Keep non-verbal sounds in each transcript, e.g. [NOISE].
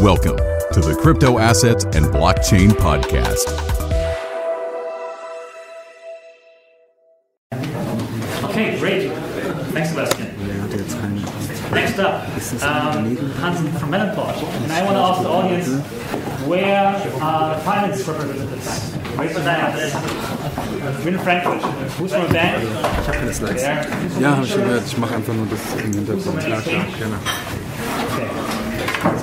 Welcome to the Crypto Assets and Blockchain Podcast. Okay, great. Thanks, Sebastian. Next up, um, Hansen from Melonport. And I want to ask the audience, where are finance representatives? Raise your hand. Win Frankfurt. Who's from a bank? Ich habe keine Slides. There. Ja, habe ich gehört. Ich mache einfach nur das im Hintergrund. Ja, klar, gerne.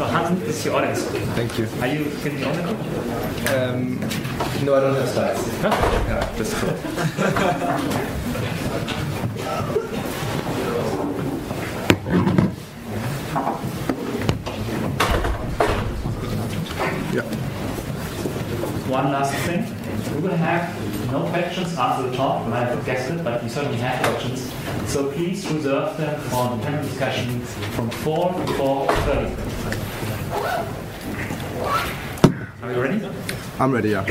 So is your audience. Thank you. Are you getting on it? Um, no, I don't have slides. Huh? Yeah, just Yeah. One last thing. We will have no questions after the talk. We might have guessed it, but we certainly have questions. So please reserve them for the panel discussion from 4 to 4.30. Are you ready? I'm ready, yeah.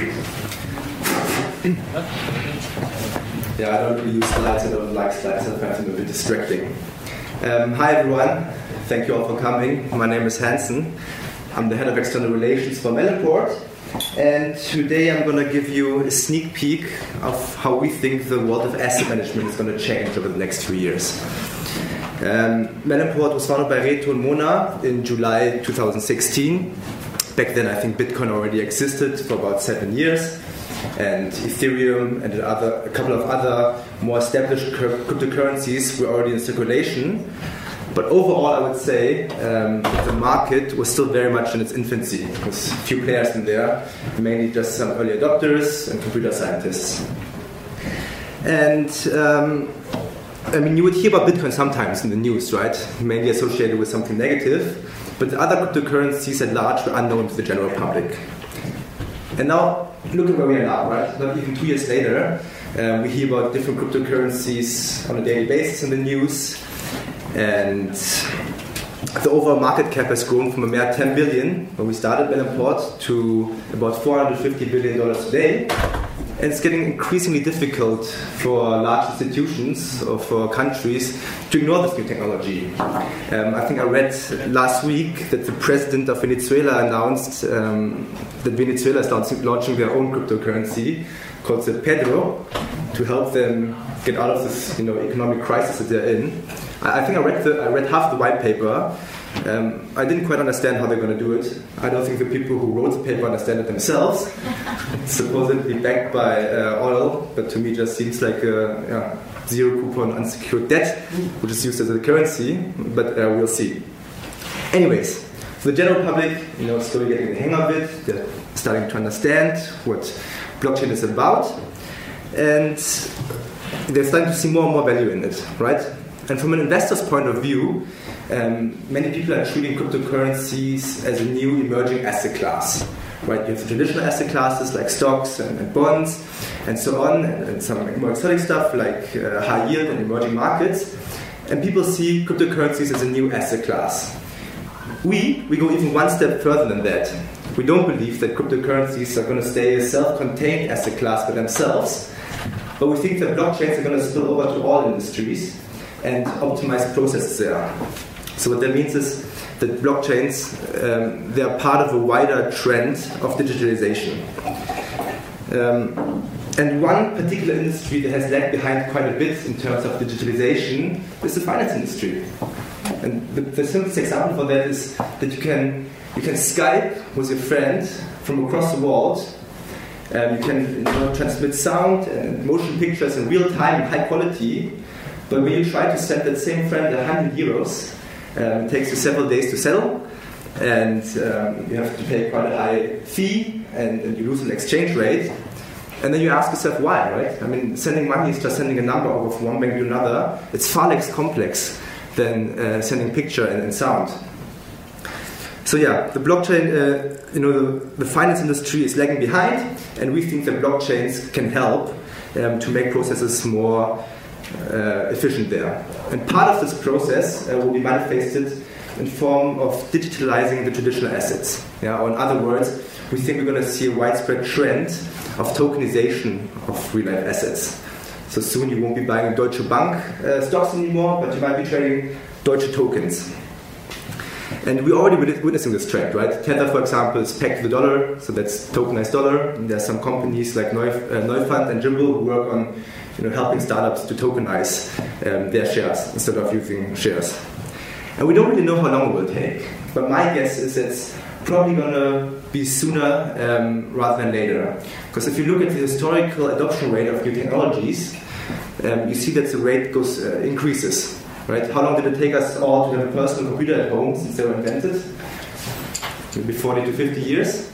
Yeah, I don't really use slides. I don't like slides. I find them a bit distracting. Um, hi, everyone. Thank you all for coming. My name is Hansen. I'm the head of external relations for Melonport. And today I'm going to give you a sneak peek of how we think the world of asset management is going to change over the next few years. Um, was founded by Reto and Mona in July 2016. Back then, I think Bitcoin already existed for about seven years and Ethereum and other, a couple of other more established cryptocurrencies were already in circulation. But overall, I would say um, the market was still very much in its infancy. A few players in there, mainly just some early adopters and computer scientists. And um, I mean, you would hear about Bitcoin sometimes in the news, right? Mainly associated with something negative. But the other cryptocurrencies at large were unknown to the general public. And now, look at where we are now, right? Not even two years later, um, we hear about different cryptocurrencies on a daily basis in the news. And the overall market cap has grown from a mere 10 billion when we started Melonport to about 450 billion dollars today. And it's getting increasingly difficult for large institutions or for countries to ignore this new technology. Um, I think I read last week that the president of Venezuela announced um, that Venezuela is launching, their own cryptocurrency called the Petro to help them get out of this you know, economic crisis that they're in. I, I think I read, the, I read half the white paper. Um, I didn't quite understand how they're going to do it. I don't think the people who wrote the paper understand it themselves. it's [LAUGHS] supposedly backed by uh, oil, but to me just seems like a yeah, zero coupon unsecured debt, which is used as a currency, but uh, we'll see. Anyways, the general public, you know, slowly getting the hang of it. They're starting to understand what blockchain is about, and they're starting to see more and more value in it, right? And from an investor's point of view, um, many people are treating cryptocurrencies as a new emerging asset class. Right, you have the traditional asset classes like stocks and, and bonds and so on, and, and some more exotic stuff like uh, high yield and emerging markets. And people see cryptocurrencies as a new asset class. We, we go even one step further than that. We don't believe that cryptocurrencies are going to stay a self-contained asset class by themselves, but we think that blockchains are going to spill over to all industries and optimize processes there. So what that means is that blockchains um, they are part of a wider trend of digitalization. Um, and one particular industry that has lagged behind quite a bit in terms of digitalization is the finance industry. And the, the simplest example for that is that you can you can Skype with your friend from across the world. Um, you can you know, transmit sound and motion pictures in real time, high quality. But when you try to send that same friend 100 euros, um, it takes you several days to settle, and um, you have to pay quite a high fee, and, and, you lose an exchange rate. And then you ask yourself why, right? I mean, sending money is just sending a number over from one bank to another. It's far less complex than uh, sending picture and, and, sound. So yeah, the blockchain, uh, you know, the, the, finance industry is lagging behind, and we think that blockchains can help um, to make processes more uh, efficient there. And part of this process uh, will be manifested in form of digitalizing the traditional assets. Yeah, or in other words, we think we're going to see a widespread trend of tokenization of real life assets. So soon you won't be buying Deutsche Bank uh, stocks anymore, but you might be trading Deutsche tokens. And we're already witnessing this trend, right? Tether, for example, is pegged to the dollar, so that's tokenized dollar. And are some companies like uh, Neufund and Jimble who work on you know, helping startups to tokenize um, their shares instead of using shares. And we don't really know how long it will take, but my guess is it's probably going to be sooner um, rather than later. Because if you look at the historical adoption rate of new technologies, um, you see that the rate goes uh, increases. Right? How long did it take us all to have a personal computer at home since they were invented? Maybe 40 to 50 years.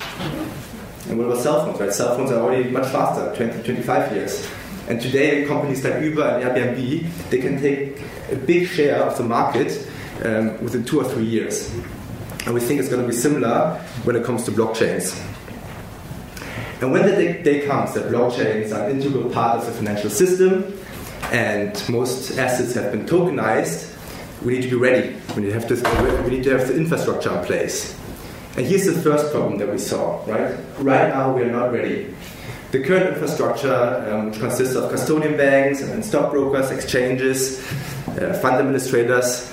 And what about cell phones? Right? Cell phones are already much faster, 20, 25 years. And today, companies like Uber and Airbnb, they can take a big share of the market um, within two or three years. And we think it's going to be similar when it comes to blockchains. And when the day, comes that blockchains are an integral part of the financial system, and most assets have been tokenized, we need to be ready. We need to have, to, we need to have the infrastructure in place. And here's the first problem that we saw, right? Right now, we are not ready. The current infrastructure, um, which consists of custodian banks and stockbrokers, exchanges, uh, fund administrators,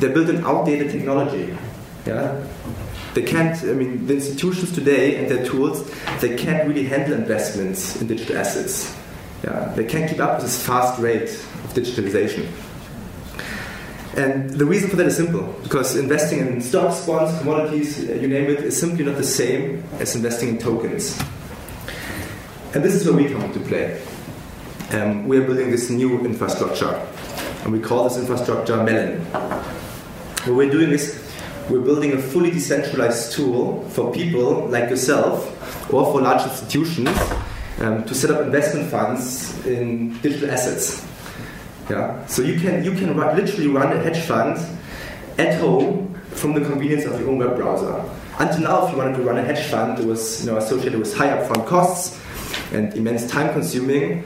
they're built on outdated technology. Yeah? They can't, I mean, the institutions today and their tools, they can't really handle investments in digital assets. Yeah, they can't keep up with this fast rate of digitalization. And the reason for that is simple because investing in stocks, bonds, commodities, uh, you name it, is simply not the same as investing in tokens. And this is where we come into play. Um, we are building this new infrastructure, and we call this infrastructure Melon. What we're doing is we're building a fully decentralized tool for people like yourself or for large institutions um, to set up investment funds in digital assets. Yeah, so you can you can run, literally run a hedge fund at home from the convenience of your own web browser. Until now, if you wanted to run a hedge fund, it was you know, associated with high upfront costs and immense time consuming.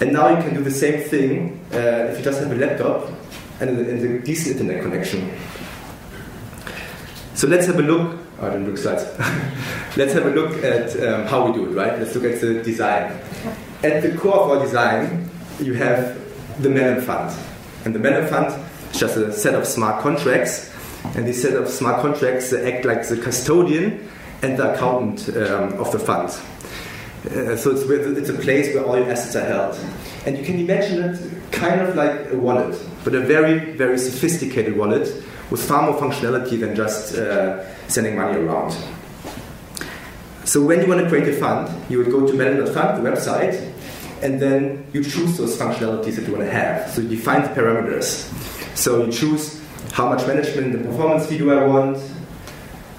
And now you can do the same thing uh, if you just have a laptop and a, and a decent internet connection. So let's have a look Oh, I didn't look slides. [LAUGHS] Let's have a look at um, how we do it, right? Let's look at the design. At the core of our design, you have the Melon Fund. And the Melon Fund is just a set of smart contracts. And these set of smart contracts act like the custodian and the accountant um, of the fund. Uh, so it's, it's a place where all your assets are held. And you can imagine it kind of like a wallet, but a very, very sophisticated wallet with far more functionality than just uh, sending money around. So when you want to create a fund, you would go to melon.fund, the website, and then you choose those functionalities that you want to have. So you define the parameters. So you choose how much management and performance fee do I want,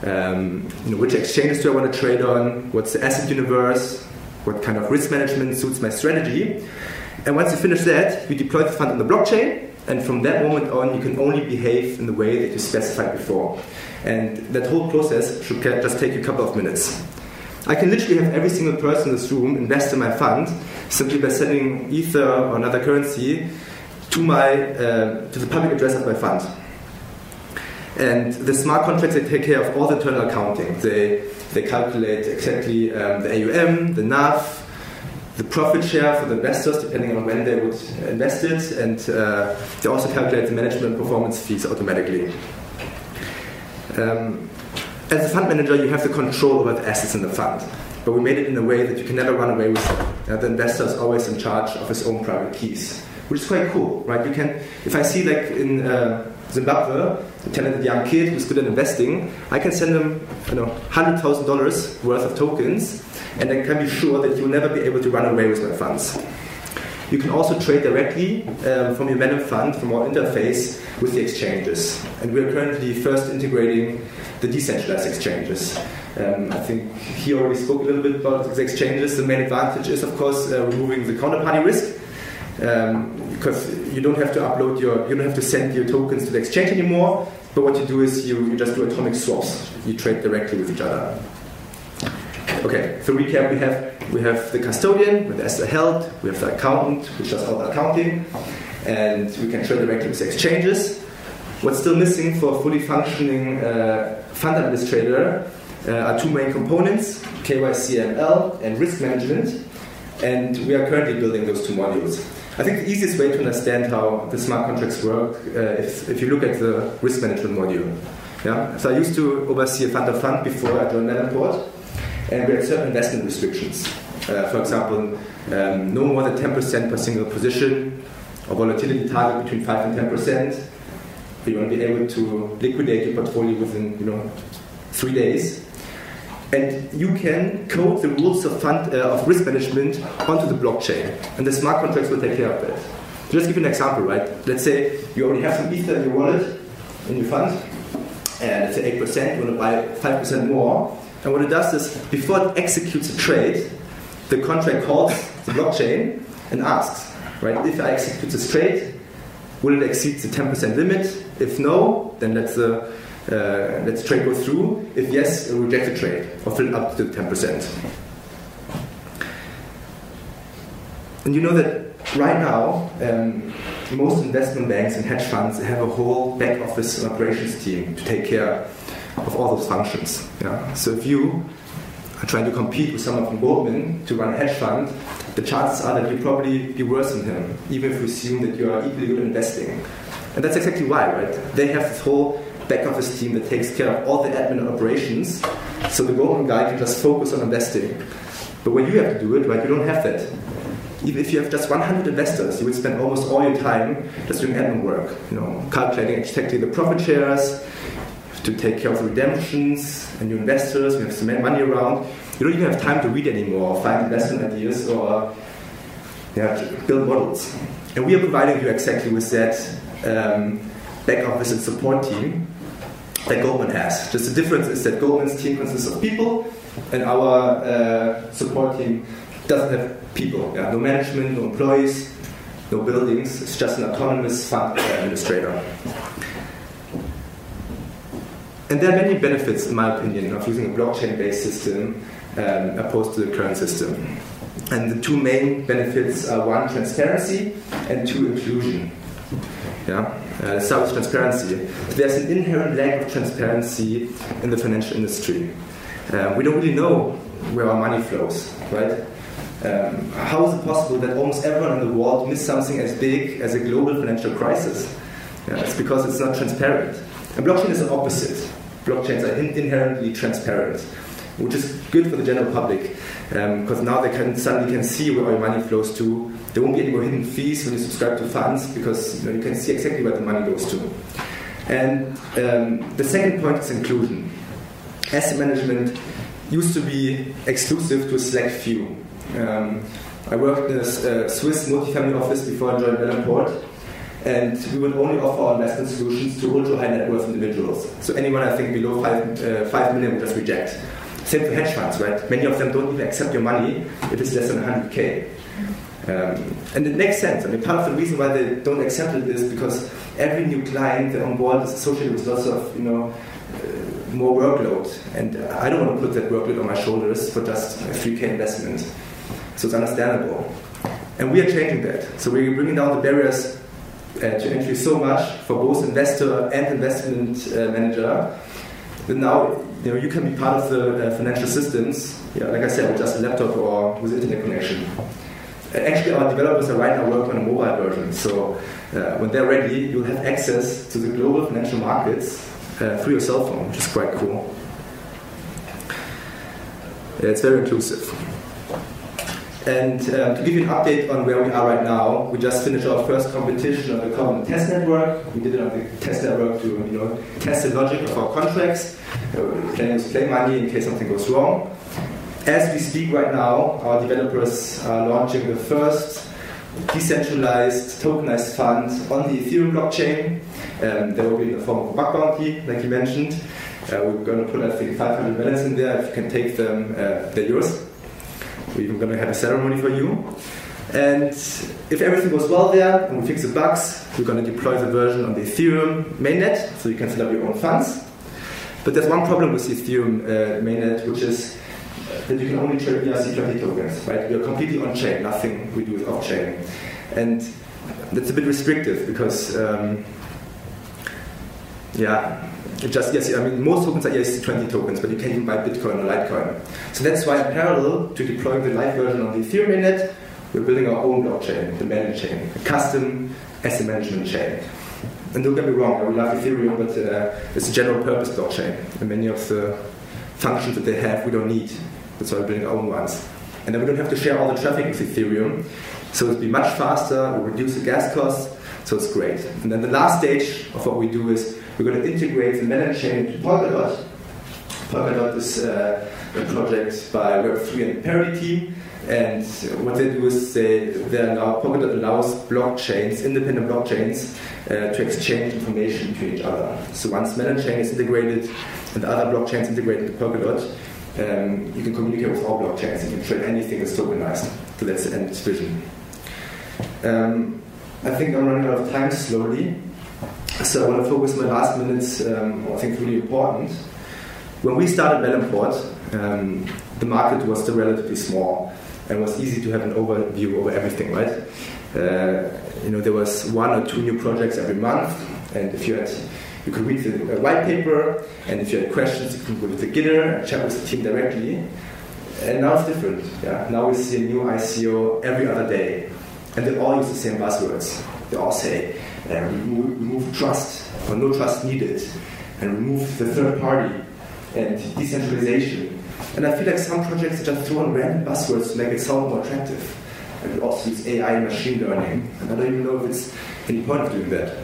um, you know, which exchanges do I want to trade on, what's the asset universe, what kind of risk management suits my strategy. And once you finish that, you deploy the fund on the blockchain, and from that moment on, you can only behave in the way that you specified before. And that whole process should just take you a couple of minutes. I can literally have every single person in this room invest in my fund simply by sending Ether or another currency to my uh, to the public address of my fund. And the smart contracts they take care of all the internal accounting. They they calculate exactly um, the AUM, the NAV, the profit share for the investors, depending on when they would invest it, and uh, they also calculate the management performance fees automatically. Um, as a fund manager, you have the control over the assets in the fund, but we made it in a way that you can never run away with them. Uh, the investor is always in charge of his own private keys, which is quite cool, right? You can, if I see like in uh, Zimbabwe, a talented young kid who's good at investing, I can send him, you know, hundred thousand dollars worth of tokens and I can be sure that you'll never be able to run away with my funds. You can also trade directly um, from your Melon fund from our interface with the exchanges. And we're currently first integrating the decentralized exchanges. Um, I think he already spoke a little bit about the exchanges. The main advantage is, of course, uh, removing the counterparty risk. Um, because you don't have to upload your, you don't have to send your tokens to the exchange anymore. But what you do is you, you just do atomic swaps. You trade directly with each other. Okay, so recap, we have we have the custodian with Esther Held, we have the accountant which does all the accounting, and we can trade directly with exchanges. What's still missing for a fully functioning uh, fund administrator uh, are two main components, KYC/AML and risk management, and we are currently building those two modules. I think the easiest way to understand how the smart contracts work, uh, if, if you look at the risk management module. Yeah? So I used to oversee a fund of fund before I joined Melonport, and we had certain investment restrictions. Uh, for example, um, no more than 10% per single position, a volatility target between 5 and 10%. You want to be able to liquidate your portfolio within you know, three days. And you can code the rules of, fund, uh, of risk management onto the blockchain, and the smart contracts will take care of that. So just give you an example, right? Let's say you already have some Ether in your wallet, in your fund, and let's say 8%, you want to buy 5% more. And what it does is, before it executes a trade, the contract calls the blockchain and asks, right, if I execute this trade, will it exceed the 10% limit? If no, then let the uh, let the trade go through. If yes, reject the trade or fill up to 10%. And you know that right now, um, most investment banks and hedge funds have a whole back office operations team to take care of all those functions. Yeah? So if you are trying to compete with someone from Goldman to run a hedge fund, the chances are that you'll probably be worse than him, even if you assume that you are equally good at investing. And that's exactly why, right? They have this whole back office team that takes care of all the admin operations, so the Goldman guy can just focus on investing. But when you have to do it, right, you don't have that even if you have just 100 investors, you will spend almost all your time just doing admin work, you know, calculating exactly the profit shares, to take care of redemptions and new investors, we have some money around. You don't even have time to read anymore, or find investment ideas, or yeah, build models. And we are providing you exactly with that um, back office and support team that Goldman has. Just the difference is that Goldman's team consists of people, and our uh, support team doesn't have people. Yeah? No management, no employees, no buildings. It's just an autonomous fund administrator. And there are many benefits, in my opinion, of using a blockchain-based system um, opposed to the current system. And the two main benefits are one, transparency, and two, inclusion. Yeah, uh, start with transparency. There's an inherent lack of transparency in the financial industry. Uh, we don't really know where our money flows, right? Um, how is it possible that almost everyone in the world missed something as big as a global financial crisis? Yeah, it's because it's not transparent. And blockchain is the opposite. Blockchains are in- inherently transparent, which is good for the general public because um, now they can suddenly can see where your money flows to. There won't be any more hidden fees when you subscribe to funds because you, know, you can see exactly where the money goes to. And um, the second point is inclusion. Asset management used to be exclusive to a select few. Um, I worked in a uh, Swiss multifamily office before I joined Melonport, and we would only offer our investment solutions to ultra high net worth individuals. So anyone I think below five, uh, five million would just reject. Same for hedge funds, right? Many of them don't even accept your money if it's less than 100k. Um, and it makes sense. I mean, part of the reason why they don't accept it is because every new client they on board is associated with lots of, you know, uh, more workload. And I don't want to put that workload on my shoulders for just a 3k investment. So it's understandable. And we are changing that. So we're bringing down the barriers uh, to entry so much for both investor and investment uh, manager that now you know you can be part of the uh, financial systems. Yeah, like I said, with just a laptop or with internet connection. Actually, our developers are right now working on a mobile version. So uh, when they're ready, you'll have access to the global financial markets uh, through your cell phone, which is quite cool. Yeah, it's very inclusive. And uh, to give you an update on where we are right now, we just finished our first competition on the Kovan Test Network. We did it on the test network to you know, test the logic of our contracts, uh, to play money in case something goes wrong. As we speak right now, our developers are launching the first decentralized tokenized fund on the Ethereum blockchain. Um, there will be in the form of a bug bounty, like you mentioned. Uh, we're going to put, I think, 500 balance in there. If you can take them, uh, they're yours. We're even going to have a ceremony for you. And if everything goes well there and we fix the bugs, we're going to deploy the version on the Ethereum mainnet so you can set up your own funds. But there's one problem with the Ethereum uh, mainnet, which is that you can only trade ERC20 tokens, right? We are completely on chain, nothing we do is off chain. And that's a bit restrictive because, um, yeah, just, yes, I mean, most tokens are ERC20 tokens, but you can't even buy Bitcoin or Litecoin. So that's why, in parallel to deploying the live version on the Ethereum mainnet, we're building our own blockchain, the Manage chain, a custom asset management chain. and don't get me wrong, I would love Ethereum, but uh, it's a general purpose blockchain. And many of the functions that they have we don't need. That's why we're building our own ones. And then we don't have to share all the traffic with Ethereum. So it'll be much faster, we'll reduce the gas costs, so it's great. And then the last stage of what we do is we're going to integrate the Melon chain to Polkadot. Polkadot is uh, a project by Web3 and Parity team. And what they do is they, they allow, Polkadot allows blockchains, independent blockchains, uh, to exchange information between each other. So once Melon chain is integrated and other blockchains integrated to Polkadot, um, you can communicate with all blockchains. You can trade anything that's tokenized. So that's the end vision. Um, I think I'm running out of time slowly. So I want to focus my last minutes, um, I think, really important. When we started Melonport, um, the market was still relatively small and was easy to have an overview over everything, right? Uh, you know, there was one or two new projects every month, and if you had, you could read the white paper, and if you had questions, you could go to the Gitter and chat with the team directly. And now it's different. Yeah, now we see a new ICO every other day, and they all use the same buzzwords. They all say uh, remove, remove trust or no trust needed, and remove the third party and decentralization. And I feel like some projects just throw in random buzzwords to make it sound more attractive. And we also use AI and machine learning, and I don't even know if it's any point of doing that.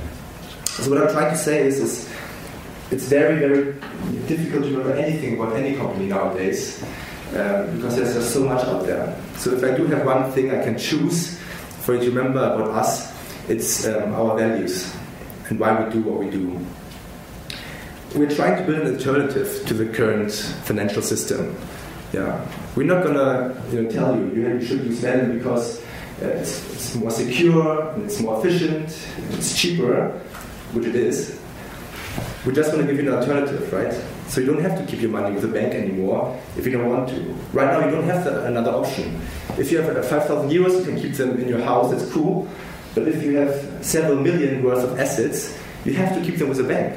So what I'm trying to say is, is it's very, very difficult to remember anything about any company nowadays um, because there's just so much out there. So if I do have one thing I can choose for you to remember about us, it's um, our values and why we do what we do. We're trying to build an alternative to the current financial system. Yeah, we're not gonna you know, tell you you should use Melon because uh, it's, it's, more secure and it's more efficient, it's cheaper, which it is. We're just to give you an alternative, right? So you don't have to keep your money with the bank anymore if you don't want to. Right now, you don't have the, another option. If you have uh, 5,000 euros, you can keep them in your house, that's cool. But if you have several million worth of assets, you have to keep them with a bank.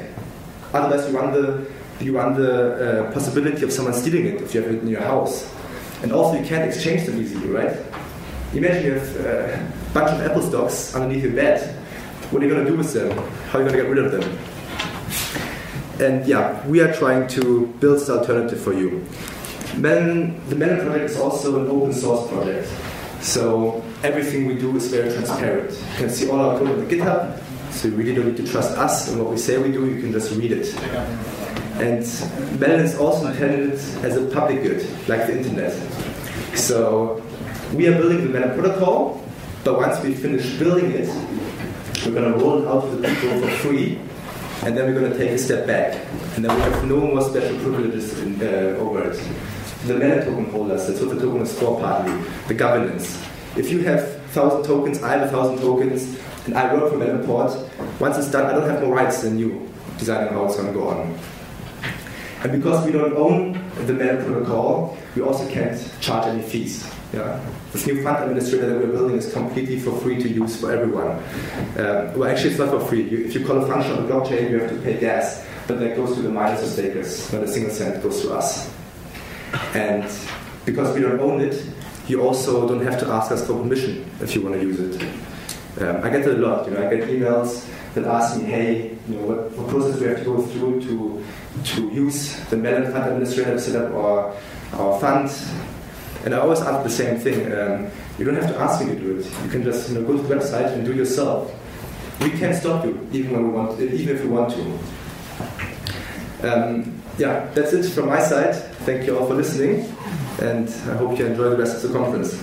Otherwise, you run the you run the uh, possibility of someone stealing it if you have it in your house. And also, you can't exchange them easily, right? Imagine you have a bunch of Apple stocks underneath your bed. What are you going to do with them? How are you going to get rid of them? And yeah, we are trying to build this alternative for you. Melon, the Melon project is also an open source project. So everything we do is very transparent. You can see all our code on the GitHub. So you really don't need to trust us and what we say we do, you can just read it. And Melon is also intended as a public good, like the internet. So we are building the Melon protocol, but once we finish building it, we're going to roll it out to the people for free, and then we're going to take a step back. And then we have no more special privileges in, uh, over it. The Melon token holders, that's what the token is for partly, the governance. If you have 1,000 tokens, I have 1,000 tokens, and I work for Melonport, once it's done, I don't have more rights than you deciding how it's going to go on. And because we don't own the Melon protocol, we also can't charge any fees. Yeah. This new fund administrator that we're building is completely for free to use for everyone. Um, well, actually, it's not for free. You, if you call a function on the blockchain, you have to pay gas, but that goes to the miners or stakers. Not a single cent goes to us. And because we don't own it, you also don't have to ask us for permission if you want to use it. Um, I get it a lot. You know, I get emails that ask me, "Hey, you know, what, what process do we have to go through to to use the Melon Fund Administrator to set up our our fund?" And I always ask the same thing. Um, you don't have to ask me to do it. You can just you know, go to the website and do it yourself. We can't stop you, even when we want, even if we want to. Um, yeah, that's it from my side. Thank you all for listening, and I hope you enjoy the rest of the conference.